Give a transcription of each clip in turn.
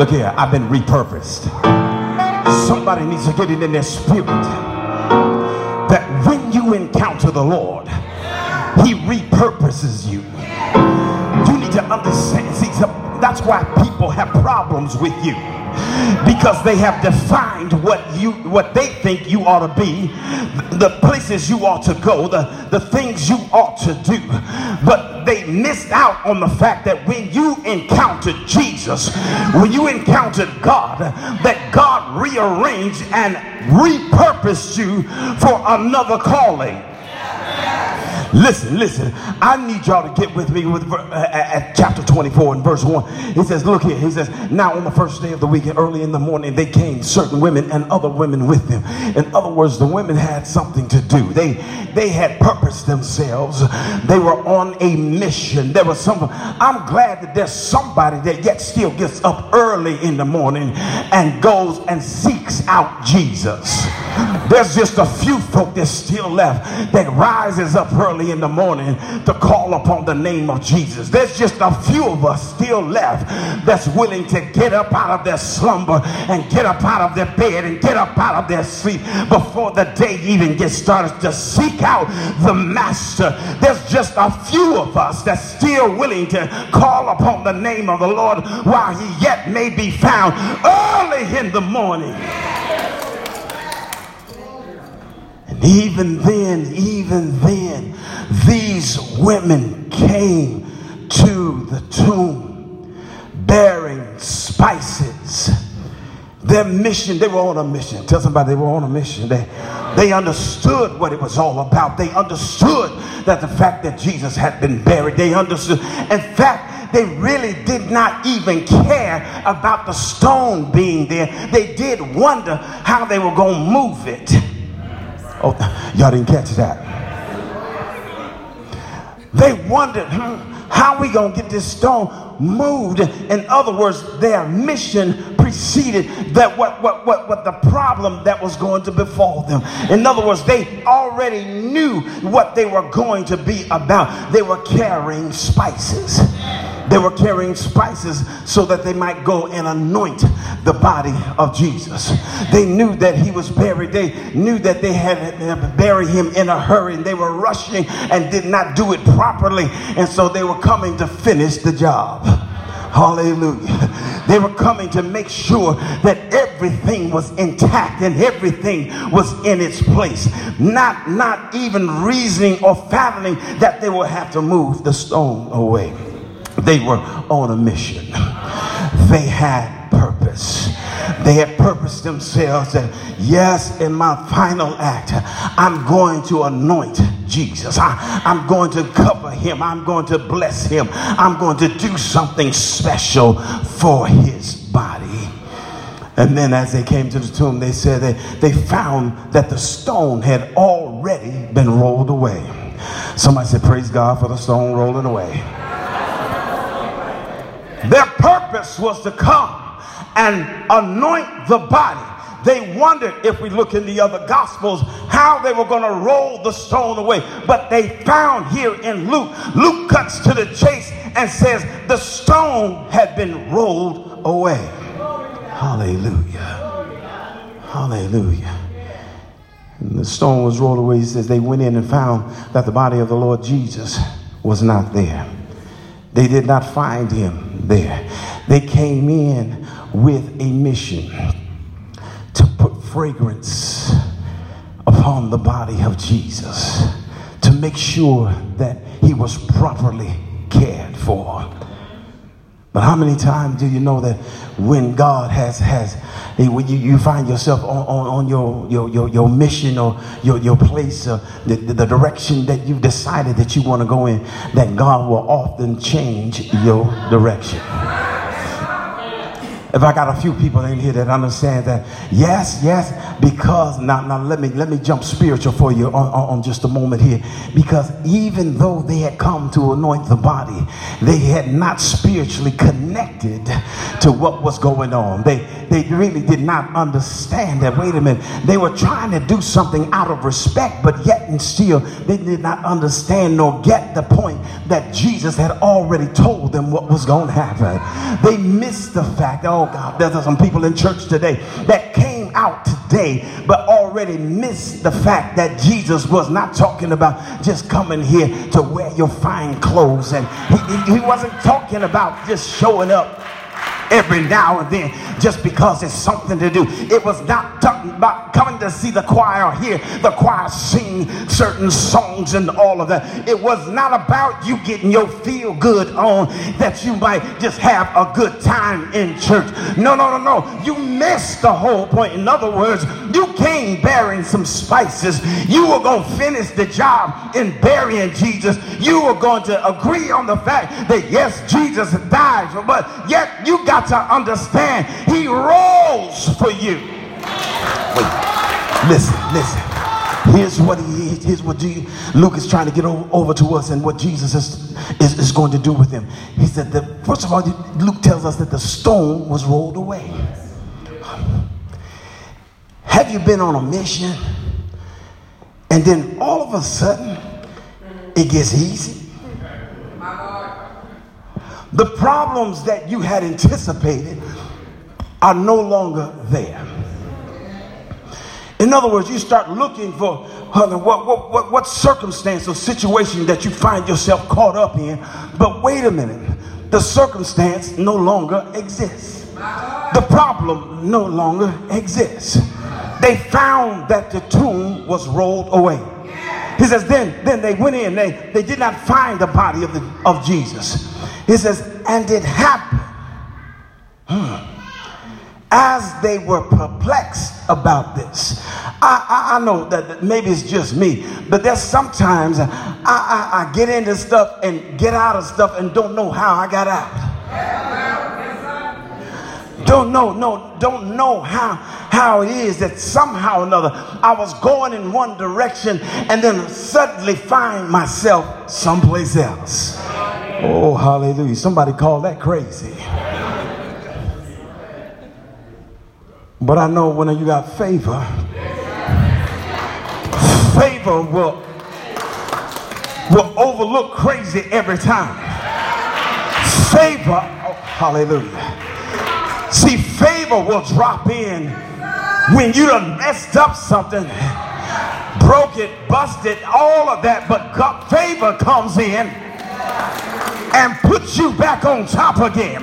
Look here, I've been repurposed. Somebody needs to get it in their spirit that when you encounter the Lord, He repurposes you. You need to understand. See, that's why people have problems with you because they have defined what you what they think you ought to be the places you ought to go the the things you ought to do. But they missed out on the fact that when you encountered Jesus when you encountered God that God rearranged and repurposed you for another calling Listen, listen. I need y'all to get with me with uh, at chapter 24 and verse 1. He says, Look here. He says, Now on the first day of the week, early in the morning, they came certain women and other women with them. In other words, the women had something to do. They they had purposed themselves. They were on a mission. There was some. I'm glad that there's somebody that yet still gets up early in the morning and goes and seeks out Jesus. There's just a few folk that's still left that rises up early in the morning to call upon the name of Jesus. There's just a few of us still left that's willing to get up out of their slumber and get up out of their bed and get up out of their sleep before the day even gets started to seek out the master. There's just a few of us that's still willing to call upon the name of the Lord while he yet may be found early in the morning. Even then, even then, these women came to the tomb bearing spices. Their mission, they were on a mission. Tell somebody they were on a mission. They, they understood what it was all about. They understood that the fact that Jesus had been buried, they understood. In fact, they really did not even care about the stone being there. They did wonder how they were going to move it. Oh, y'all didn't catch that. They wondered, hmm, how we going to get this stone moved? In other words, their mission preceded that what, what, what, what the problem that was going to befall them. In other words, they already knew what they were going to be about. They were carrying spices. They were carrying spices so that they might go and anoint the body of Jesus. They knew that he was buried. They knew that they had to bury him in a hurry and they were rushing and did not do it properly. And so they were coming to finish the job. Hallelujah. They were coming to make sure that everything was intact and everything was in its place. Not, not even reasoning or fathoming that they would have to move the stone away. They were on a mission. They had purpose. They had purposed themselves that, yes, in my final act, I'm going to anoint Jesus. I, am going to cover him. I'm going to bless him. I'm going to do something special for his body. And then as they came to the tomb, they said that they found that the stone had already been rolled away. Somebody said, Praise God for the stone rolling away. Their purpose was to come and anoint the body. They wondered, if we look in the other gospels, how they were going to roll the stone away. But they found here in Luke, Luke cuts to the chase and says the stone had been rolled away. Hallelujah. Hallelujah. And the stone was rolled away. He says they went in and found that the body of the Lord Jesus was not there. They did not find him there. They came in with a mission to put fragrance upon the body of Jesus, to make sure that he was properly cared for. But how many times do you know that when God has has when you, you find yourself on, on, on your, your, your, your mission or your, your place, uh, the, the direction that you've decided that you want to go in, that God will often change your direction if I got a few people in here that understand that, yes, yes, because now, now let me let me jump spiritual for you on, on, on, just a moment here. Because even though they had come to anoint the body, they had not spiritually connected to what was going on. They they really did not understand that. Wait a minute, they were trying to do something out of respect, but yet and still they did not understand nor get the point that Jesus had already told them what was going to happen. They missed the fact. Oh, Oh God, there's some people in church today that came out today but already missed the fact that Jesus was not talking about just coming here to wear your fine clothes and he, he wasn't talking about just showing up every now and then just because it's something to do. It was not talking about coming to see the choir hear the choir sing certain songs and all of that. It was not about you getting your feel good on that you might just have a good time in church. No, no, no, no. You missed the whole point. In other words, you came bearing some spices. You were going to finish the job in burying Jesus. You were going to agree on the fact that yes, Jesus died, but yet you got to understand he rose for you. Wait, listen, listen. Here's what he here's what Luke is trying to get over to us and what Jesus is, is, is going to do with him. He said that first of all, Luke tells us that the stone was rolled away. Have you been on a mission and then all of a sudden it gets easy? The problems that you had anticipated are no longer there. In other words, you start looking for what, what, what, what circumstance or situation that you find yourself caught up in. But wait a minute, the circumstance no longer exists. The problem no longer exists. They found that the tomb was rolled away. He says, then, then they went in, they, they did not find the body of, the, of Jesus. He says, and it happened hmm, as they were perplexed about this. I, I, I know that, maybe it's just me, but there's sometimes I, I, I get into stuff and get out of stuff and don't know how I got out. Don't know, no, don't know how how it is that somehow or another I was going in one direction and then suddenly find myself someplace else. Oh, hallelujah. Somebody call that crazy. But I know when you got favor, favor will, will overlook crazy every time. Favor, oh, hallelujah. See, favor will drop in when you done messed up something, broke it, busted, all of that, but God, favor comes in and puts you back on top again.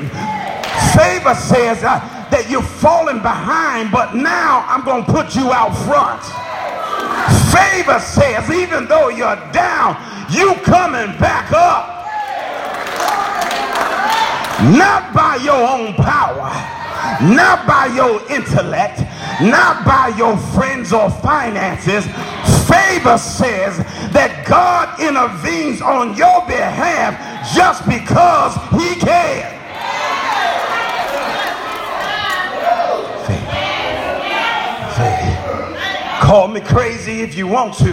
Favor says uh, that you're falling behind, but now I'm going to put you out front. Favor says even though you're down, you coming back up. Not by your own power, not by your intellect, not by your friends or finances, favor says that God intervenes on your behalf just because he can. Call me crazy if you want to.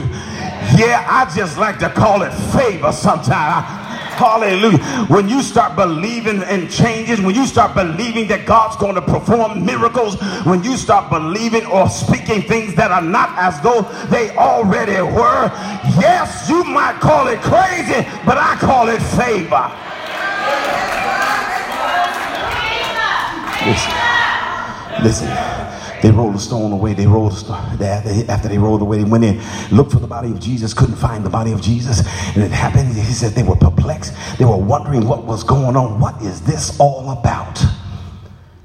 Yeah, I just like to call it favor sometimes. Hallelujah. When you start believing in changes, when you start believing that God's going to perform miracles, when you start believing or speaking things that are not as though they already were, yes, you might call it crazy, but I call it favor. Listen, listen. They rolled the stone away. They rolled the stone. After they rolled away, they went in, looked for the body of Jesus, couldn't find the body of Jesus. And it happened, he said they were. They were wondering what was going on. What is this all about?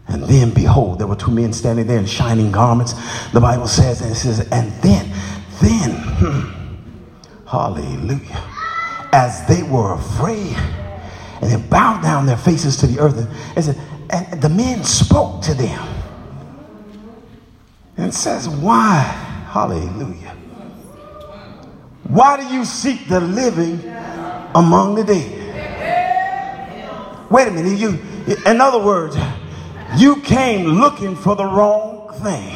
And then, behold, there were two men standing there in shining garments. The Bible says, and it says, and then, then, hmm, hallelujah, as they were afraid, and they bowed down their faces to the earth, and said, and the men spoke to them and says, Why? Hallelujah. Why do you seek the living among the dead? Wait a minute. You, in other words, you came looking for the wrong thing.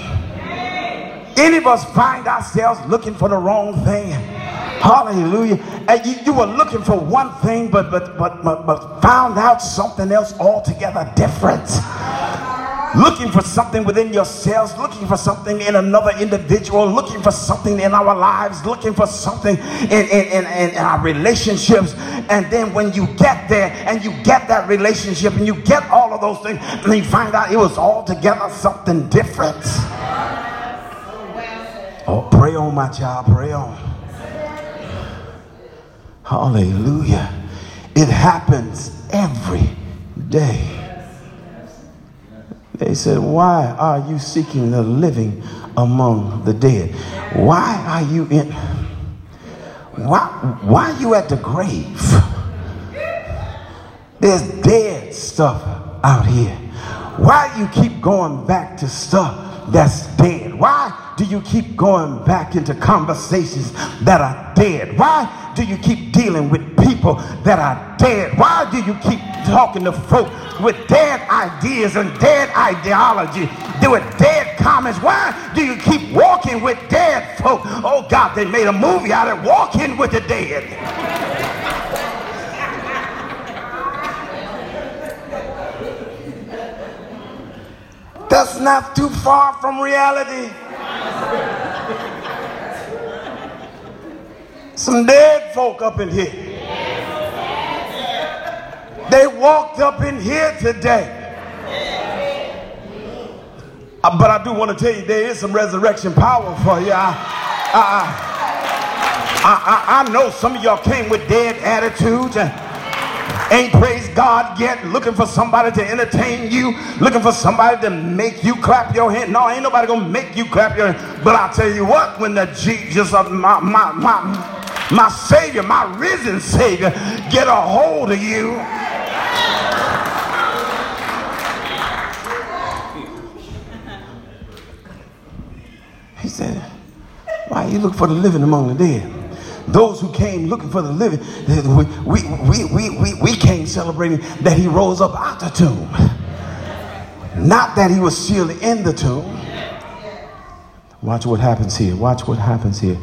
Any of us find ourselves looking for the wrong thing. Hallelujah. And you, you were looking for one thing, but, but, but, but, but found out something else altogether different. Looking for something within yourselves, looking for something in another individual, looking for something in our lives, looking for something in, in, in, in, our relationships. And then when you get there and you get that relationship and you get all of those things, and you find out it was altogether something different. Oh, pray on, my child, pray on. Hallelujah. It happens every day. They said, Why are you seeking the living among the dead? Why are you in why why are you at the grave? There's dead stuff out here. Why do you keep going back to stuff that's dead? Why do you keep going back into conversations that are dead? Why do you keep dealing with people that are dead? Why do you keep talking to folk with dead ideas and dead ideology, with dead comments? Why do you keep walking with dead folk? Oh God, they made a movie out of walking with the dead. That's not too far from reality. Some dead folk up in here. They walked up in here today. Uh, but I do want to tell you, there is some resurrection power for you. I, I, I, I, know some of y'all came with dead attitudes and ain't praised God yet, looking for somebody to entertain you, looking for somebody to make you clap your hand. No, ain't nobody gonna make you clap your hand. But I'll tell you what, when the Jesus of my, my, my, my Savior, my risen Savior, get a hold of you. He said, Why you look for the living among the dead? Those who came looking for the living, we, we, we, we, we came celebrating that he rose up out of the tomb. Not that he was still in the tomb. Watch what happens here. Watch what happens here.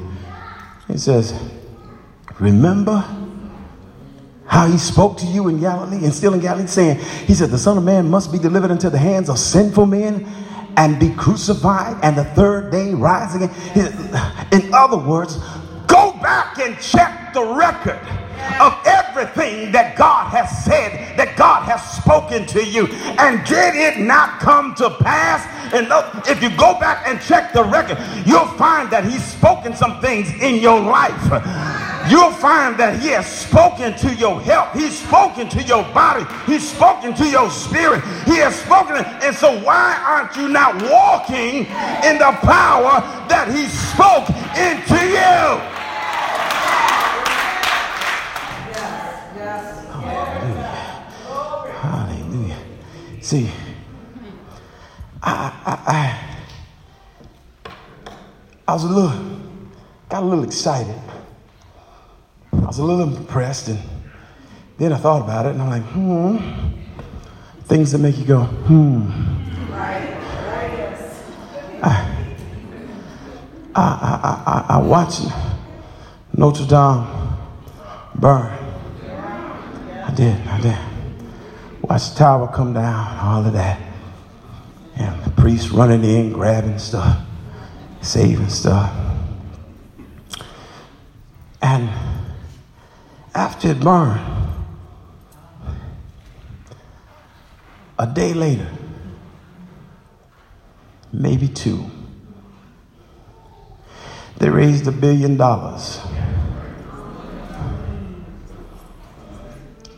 He says, Remember how he spoke to you in Galilee and still in Galilee, saying, He said, The Son of Man must be delivered into the hands of sinful men and be crucified and the third day rise again. In other words, go back and check the record of everything that God has said, that God has spoken to you. And did it not come to pass? And if you go back and check the record, you'll find that He's spoken some things in your life you'll find that he has spoken to your health. He's spoken to your body. He's spoken to your spirit. He has spoken. And so why aren't you not walking in the power that he spoke into you? Hallelujah. Hallelujah. See, I, I, I, I was a little, got a little excited was a little impressed, and then I thought about it, and I'm like, hmm. Things that make you go, hmm. I, I, I, I, I watched Notre Dame burn. I did, I did. Watched the tower come down, all of that. And the priest running in, grabbing stuff, saving stuff. And after it a day later, maybe two, they raised a billion dollars.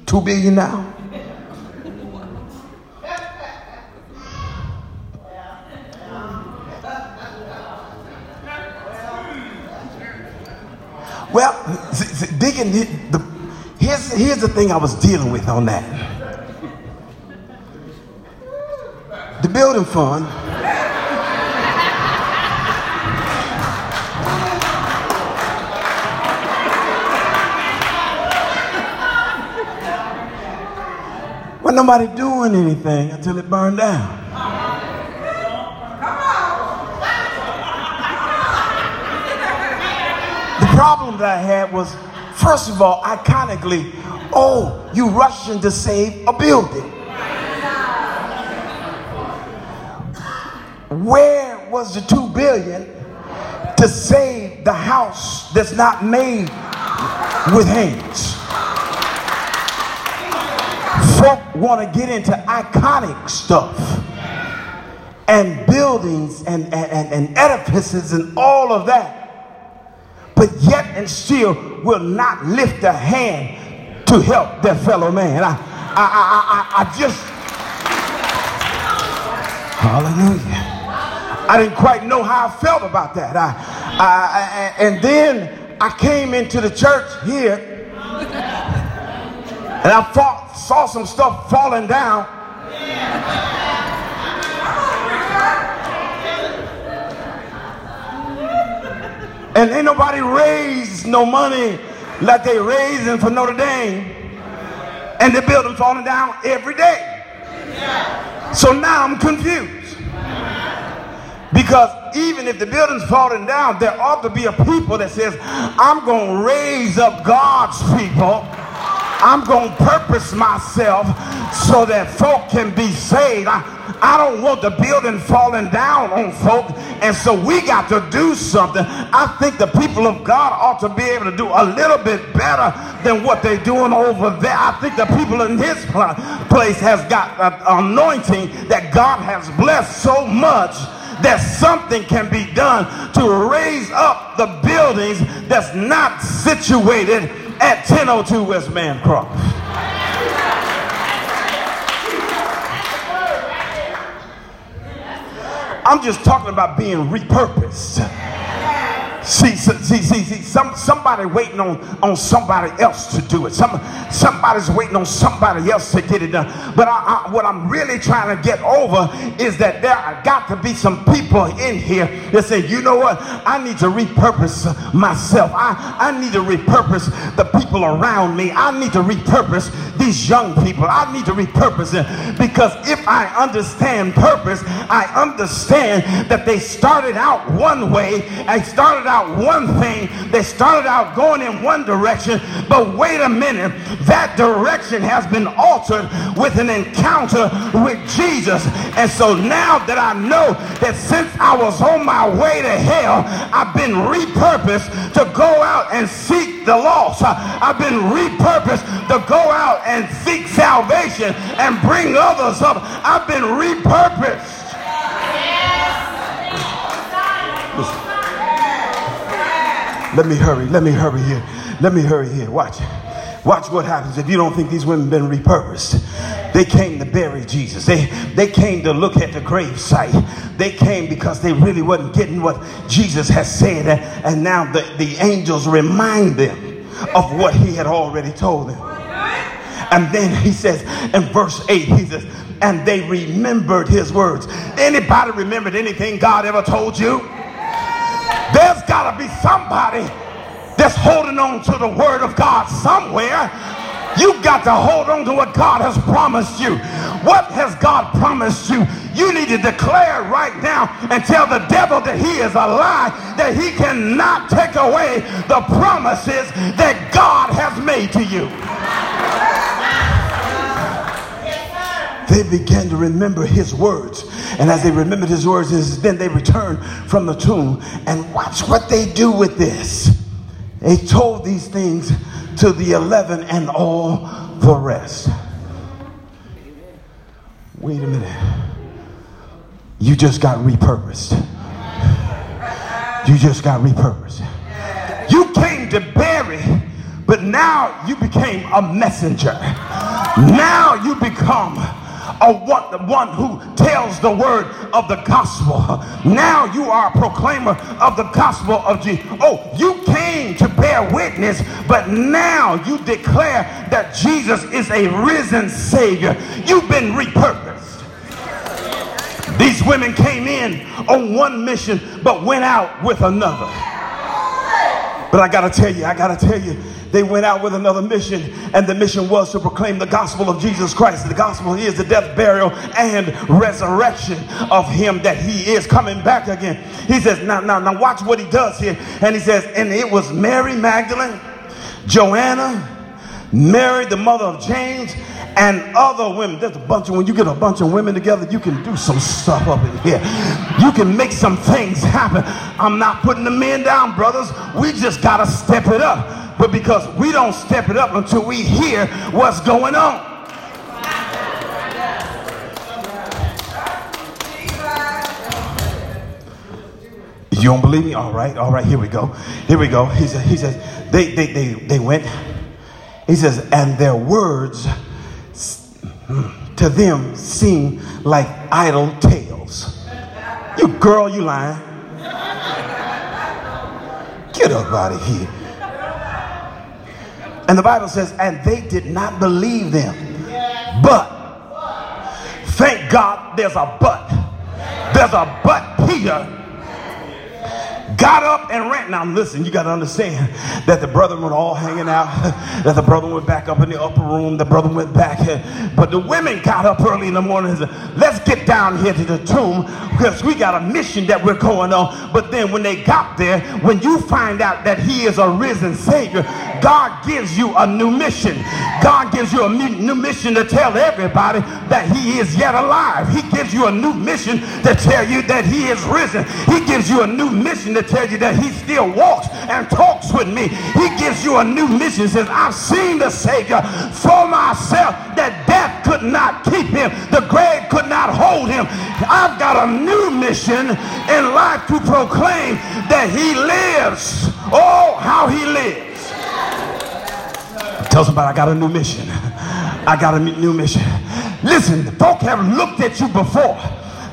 Two billion now? Well, digging the here's here's the thing I was dealing with on that. The building fund. Wasn't nobody doing anything until it burned down. The problem that I had was, first of all, iconically, oh, you rushing to save a building. where was the two billion to save the house that's not made with hands? Folk want to get into iconic stuff and buildings and, and, and edifices and all of that, but yet and still will not lift a hand to help their fellow man. I, I, I, I, I just, hallelujah. I didn't quite know how I felt about that. I, I, and then I came into the church here and I fought, saw some stuff falling down. And ain't nobody raised no money like they raising for Notre Dame. And the building falling down every day. So now I'm confused. Because even if the building's falling down, there ought to be a people that says, I'm going to raise up God's people I'm going to purpose myself so that folk can be saved. I, I don't want the building falling down on folk. And so we got to do something. I think the people of God ought to be able to do a little bit better than what they're doing over there. I think the people in this place has got an anointing that God has blessed so much that something can be done to raise up the buildings that's not situated at 1002 West Mancroft. I'm just talking about being repurposed. See, see, see, see, some, somebody waiting on, on somebody else to do it. Some, somebody's waiting on somebody else to get it done. But I, I, what I'm really trying to get over is that there got to be some people in here that say, you know what? I need to repurpose myself. I, I need to repurpose the people around me. I need to repurpose these young people. I need to repurpose them because if I understand purpose, I understand that they started out one way. I started out one thing. They started out going in one direction, but wait a minute, that direction has been altered with an encounter with Jesus. And so now that I know that since I was on my way to hell, I've been repurposed to go out and seek the lost. I've been repurposed to go out and seek salvation and bring others up. I've been repurposed. Let me hurry. Let me hurry here. Let me hurry here. Watch. Watch what happens if you don't think these women been repurposed. They came to bury Jesus. They they came to look at the grave site. They came because they really wasn't getting what Jesus has said. And now the, the angels remind them of what he had already told them. And then he says in verse 8, he says, and they remembered his words. Anybody remembered anything God ever told you? There's got to be somebody that's holding on to the word of God somewhere. You've got to hold on to what God has promised you. What has God promised you? You need to declare right now and tell the devil that he is a lie, that he cannot take away the promises that God has made to you. They began to remember his words. And as they remembered his words, then they returned from the tomb. And watch what they do with this. They told these things to the 11 and all the rest. Wait a minute. You just got repurposed. You just got repurposed. You came to bury, but now you became a messenger. Now you become a one, the one who tells the word of the gospel. Now you are a proclaimer of the gospel of Jesus. Oh, you came to bear witness, but now you declare that Jesus is a risen Savior. You've been repurposed. These women came in on one mission, but went out with another. But I gotta tell you, I gotta tell you, they went out with another mission, and the mission was to proclaim the gospel of Jesus Christ. The gospel is the death, burial, and resurrection of him that he is coming back again. He says, now, now, now watch what he does here. And he says, and it was Mary Magdalene, Joanna, Mary, the mother of James, and other women. There's a bunch of when you get a bunch of women together, you can do some stuff up in here. You can make some things happen. I'm not putting the men down, brothers. We just gotta step it up. But because we don't step it up until we hear what's going on. You don't believe me? All right, all right, here we go. Here we go. He says, he says, they, they, they, they went. He says, and their words hmm, to them seem like idle tales. You girl, you lying. Get up out of here. And the Bible says, and they did not believe them. But, thank God there's a but. There's a but Peter got up and ran. Now, listen, you got to understand that the brethren were all hanging out, that the brother went back up in the upper room, the brother went back. But the women got up early in the morning and said, Let's get down here to the tomb because we got a mission that we're going on. But then when they got there, when you find out that He is a risen Savior, God gives you a new mission. God gives you a new mission to tell everybody that He is yet alive. He gives you a new mission to tell you that He is risen. He gives you a new mission to tell you that he still walks and talks with me. He gives you a new mission. Says, I've seen the Savior for myself that death could not keep him. The grave could not hold him. I've got a new mission in life to proclaim that he lives. Oh, how he lives. Tell somebody I got a new mission. I got a new mission. Listen, folk have looked at you before.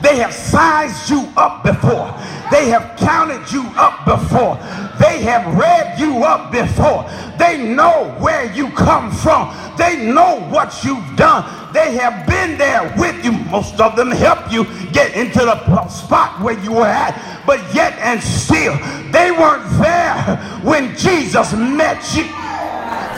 They have sized you up before. They have counted you up before. They have read you up before. They know where you come from. They know what you've done. They have been there with you. Most of them helped you get into the spot where you were at. But yet and still, they weren't there when Jesus met you.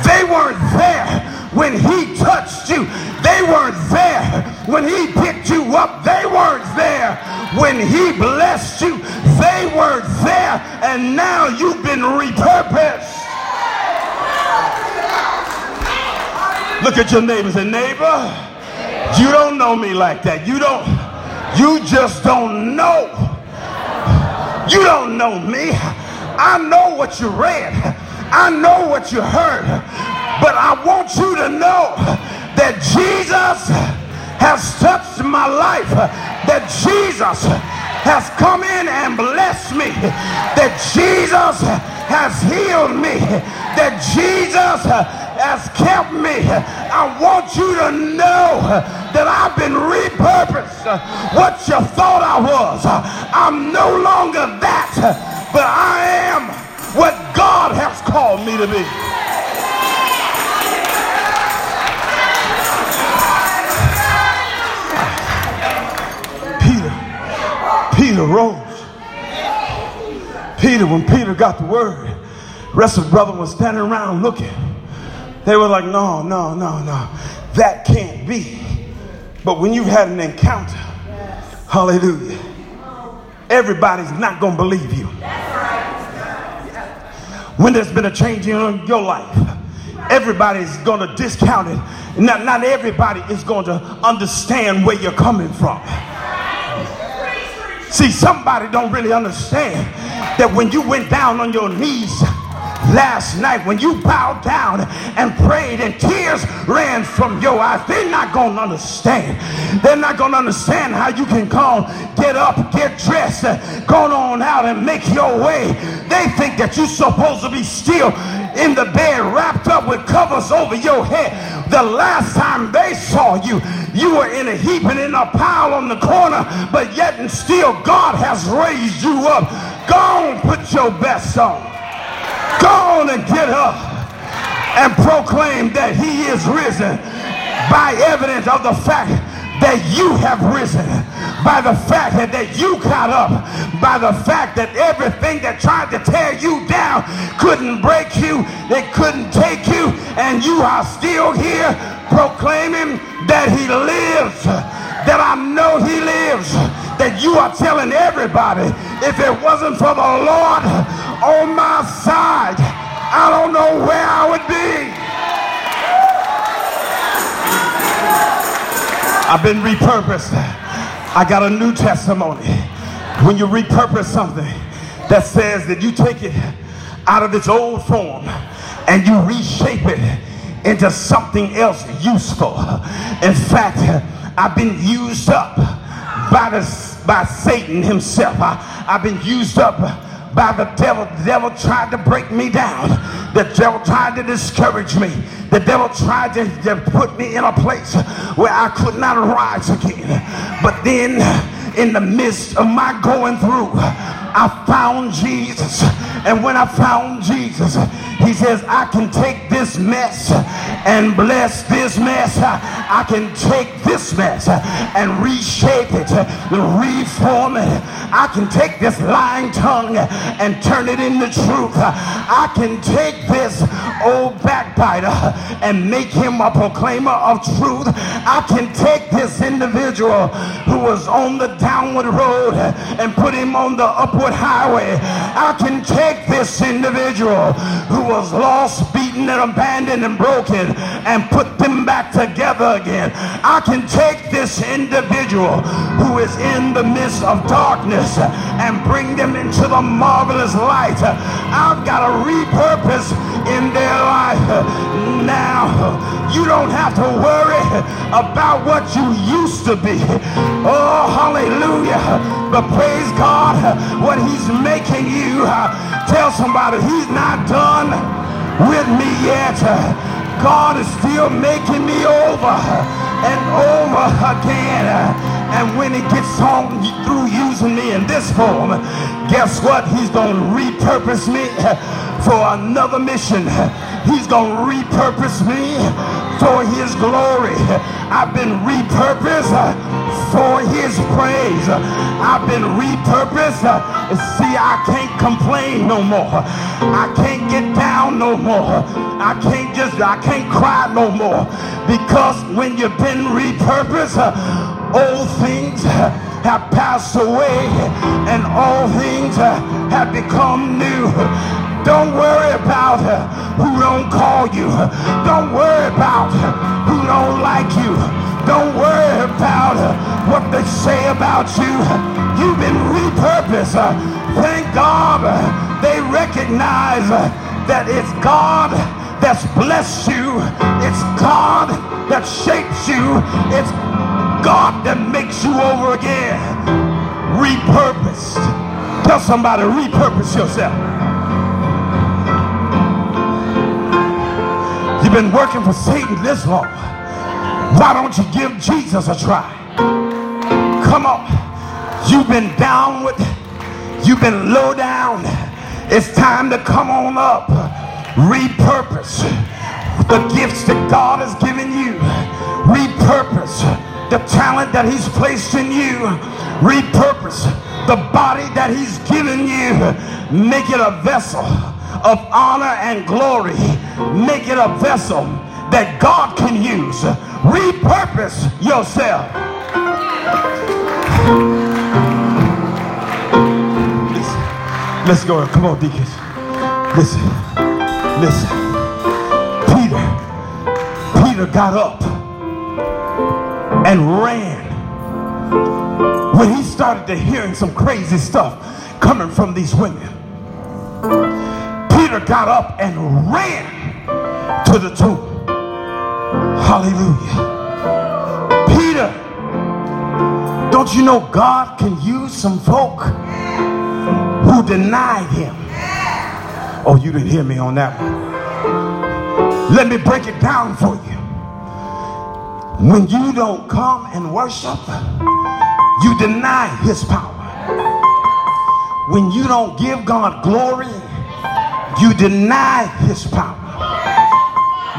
They weren't there when he touched you. They weren't there when he picked you up. They weren't there when he blessed you. They weren't there. And now you've been repurposed. Look at your neighbors and neighbor, you don't know me like that. You don't, you just don't know. You don't know me. I know what you read. I know what you heard. But I want you to know that Jesus has touched my life, that Jesus has come in and blessed me, that Jesus has healed me, that Jesus has kept me. I want you to know that I've been repurposed. What you thought I was, I'm no longer that, to be. Peter rose. Peter, when Peter got the word, the rest of the brethren was standing around looking. They were like, no, no, no, no. That can't be. But when you've had an encounter, hallelujah, everybody's not going to believe you. When there's been a change in your life, everybody's going to discount it. Not, not everybody is going to understand where you're coming from. See, somebody don't really understand that when you went down on your knees last night, when you bowed down and prayed and tears ran from your eyes, they're not going to understand. They're not going to understand how you can come, get up, get dressed, go on out and make your way. They think that you're supposed to be still in the bed wrapped up with covers over your head. The last time they saw you, you were in a heap and in a pile on the corner, but yet and still God has raised you up. Go on, put your best on. Go on and get up and proclaim that he is risen by evidence of the fact that you have risen by the fact that you got up by the fact that everything that tried to tear you down couldn't break you it couldn't take you and you are still here proclaiming that he lives that I know he lives that you are telling everybody if it wasn't for the Lord on my side, I don't know where I would be. I've been repurposed. I got a new testimony. When you repurpose something that says that you take it out of its old form and you reshape it into something else useful. In fact, I've been used up by the by Satan himself. I, I've been used up by the devil. The devil tried to break me down. The devil tried to discourage me. The devil tried to, to put me in a place where I could not rise again. But then, in the midst of my going through, I found Jesus. And when I found Jesus, he says, I can take this mess and bless this mess. I can take this mess and reshape it, reform it. I can take this lying tongue and turn it into truth. I can take this old backbiter and make him a proclaimer of truth. I can take this individual who was on the downward road and put him on the upward highway. I can take this individual who was lost, beaten, and abandoned and broken and put them back together again. I can take this individual who is in the midst of darkness and bring them into the marvelous light. I've got a repurpose in their life. Now, you don't have to worry about what you used to be. Oh, hallelujah. But praise God, what he's making you. Tell somebody he's not done with me yet. God is still making me over and over again. And when he gets on through using me in this form, guess what? He's going to repurpose me for another mission. He's going to repurpose me for his glory. I've been repurposed for his praise. I've been repurposed. See, I can't complain no more. I can't get down no more. I can't just, I can't cry no more. Because when you've been repurposed, old things have passed away and all things have become new. You. Don't worry about who don't like you. Don't worry about what they say about you. You've been repurposed. Thank God they recognize that it's God that's blessed you. It's God that shapes you. It's God that makes you over again. Repurposed. Tell somebody, repurpose yourself. You've been working for Satan this long. Why don't you give Jesus a try? Come on. You've been down with, you've been low down. It's time to come on up. Repurpose the gifts that God has given you. Repurpose the talent that he's placed in you. Repurpose the body that he's given you. Make it a vessel of honor and glory. Make it a vessel that God can use. Repurpose yourself. Listen, let's go. Come on, deacons. Listen, listen. Peter, Peter got up and ran when he started to hearing some crazy stuff coming from these women. Peter got up and ran to the tomb. Hallelujah. Peter, don't you know God can use some folk who denied him? Oh, you didn't hear me on that one. Let me break it down for you. When you don't come and worship, you deny his power. When you don't give God glory, you deny his power.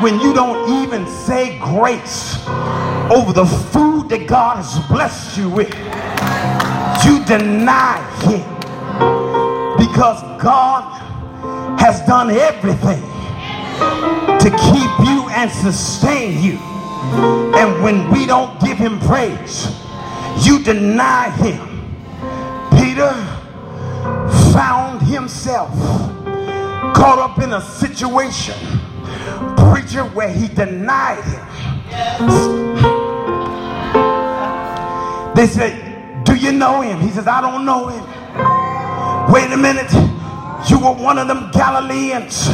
When you don't even say grace over the food that God has blessed you with, you deny him. Because God has done everything to keep you and sustain you. And when we don't give him praise, you deny him. Peter found himself caught up in a situation, preacher, where he denied him. They said, Do you know him? He says, I don't know him. Wait a minute. You were one of them Galileans.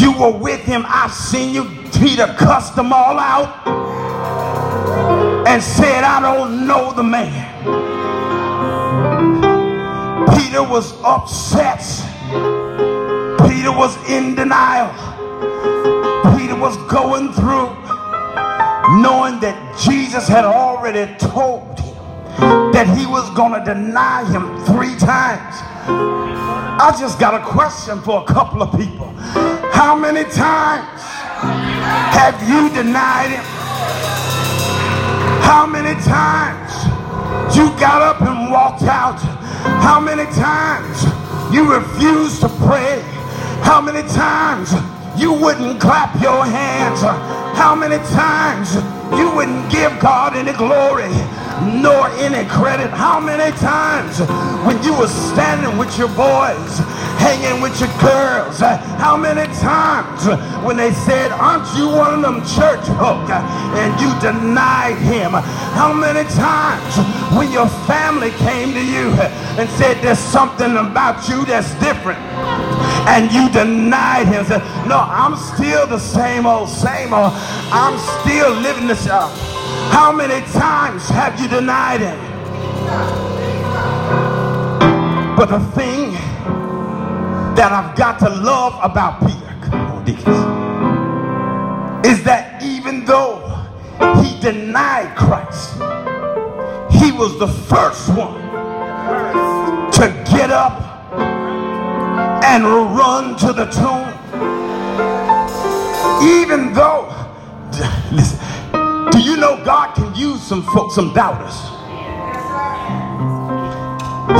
You were with him. I've seen you. Peter cussed them all out and said, I don't know the man. Peter was upset. Peter was in denial. Was going through knowing that Jesus had already told him that he was going to deny him three times. I just got a question for a couple of people. How many times have you denied him? How many times you got up and walked out? How many times you refused to pray? How many times you wouldn't clap your hands? How many times you wouldn't give God any glory nor any credit? How many times when you were standing with your boys, hanging with your girls, how many times when they said, Aren't you one of them church folk? and you denied him? How many times when your family came to you and said, There's something about you that's different? and you denied him. Said, no, I'm still the same old, same old. I'm still living this out. How many times have you denied him? But the thing that I've got to love about Peter, on, deacons, is that even though he denied Christ, he was the first one to get up and run to the tomb. Even though, listen, know God can use some folks, some doubters?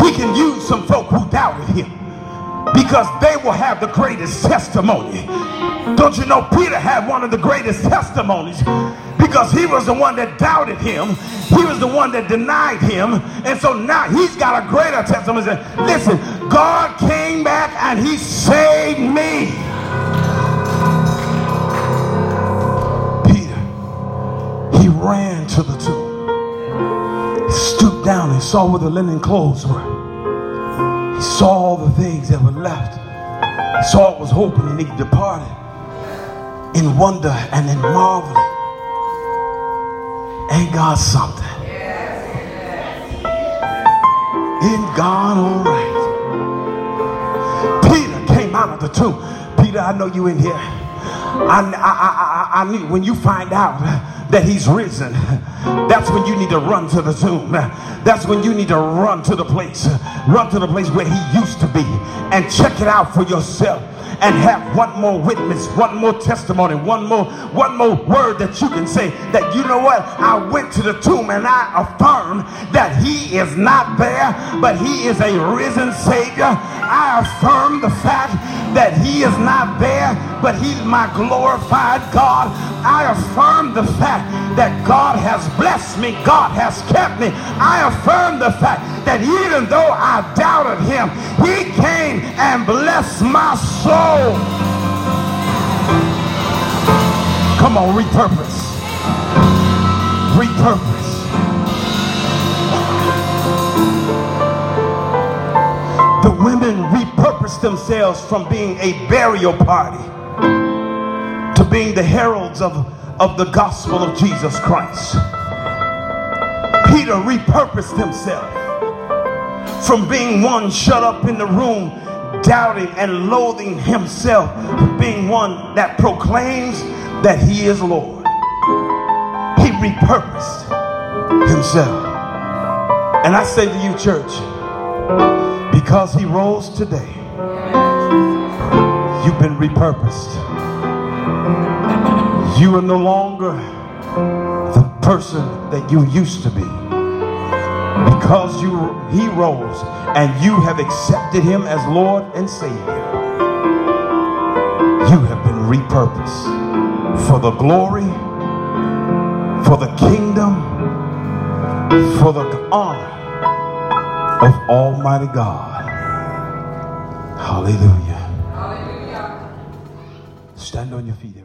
He can use some folk who doubted him because they will have the greatest testimony. Don't you know Peter had one of the greatest testimonies because he was the one that doubted him. He was the one that denied him. And so now he's got a greater testimony. Listen, God came back and he saved me. Ran to the tomb. He stooped down and saw where the linen clothes were. He saw all the things that were left. He saw it was open and he departed in wonder and in marveling. Ain't God something? Ain't God all right? Peter came out of the tomb. Peter, I know you in here. I, I, I, I, knew when you find out that he's risen, that's when you need to run to the tomb. That's when you need to run to the place, run to the place where he used to be and check it out for yourself and have one more witness, one more testimony, one more, one more word that you can say that you know what? I went to the tomb and I affirm that he is not there, but he is a risen Savior. I affirm the fact that he is not there, but he's my glorified God. I affirm the fact that God has blessed me, God has kept me. I affirm the fact that even though I doubted him, he came and blessed my soul. Come on, repurpose. Repurpose. The women repurposed themselves from being a burial party being the heralds of, of the gospel of Jesus Christ. Peter repurposed himself from being one shut up in the room, doubting and loathing himself, to being one that proclaims that he is Lord. He repurposed himself. And I say to you, church, because he rose today, you've been repurposed. You are no longer the person that you used to be because you he rose and you have accepted him as Lord and Savior. You have been repurposed for the glory, for the kingdom, for the honor of Almighty God. Hallelujah. Stand on your feet.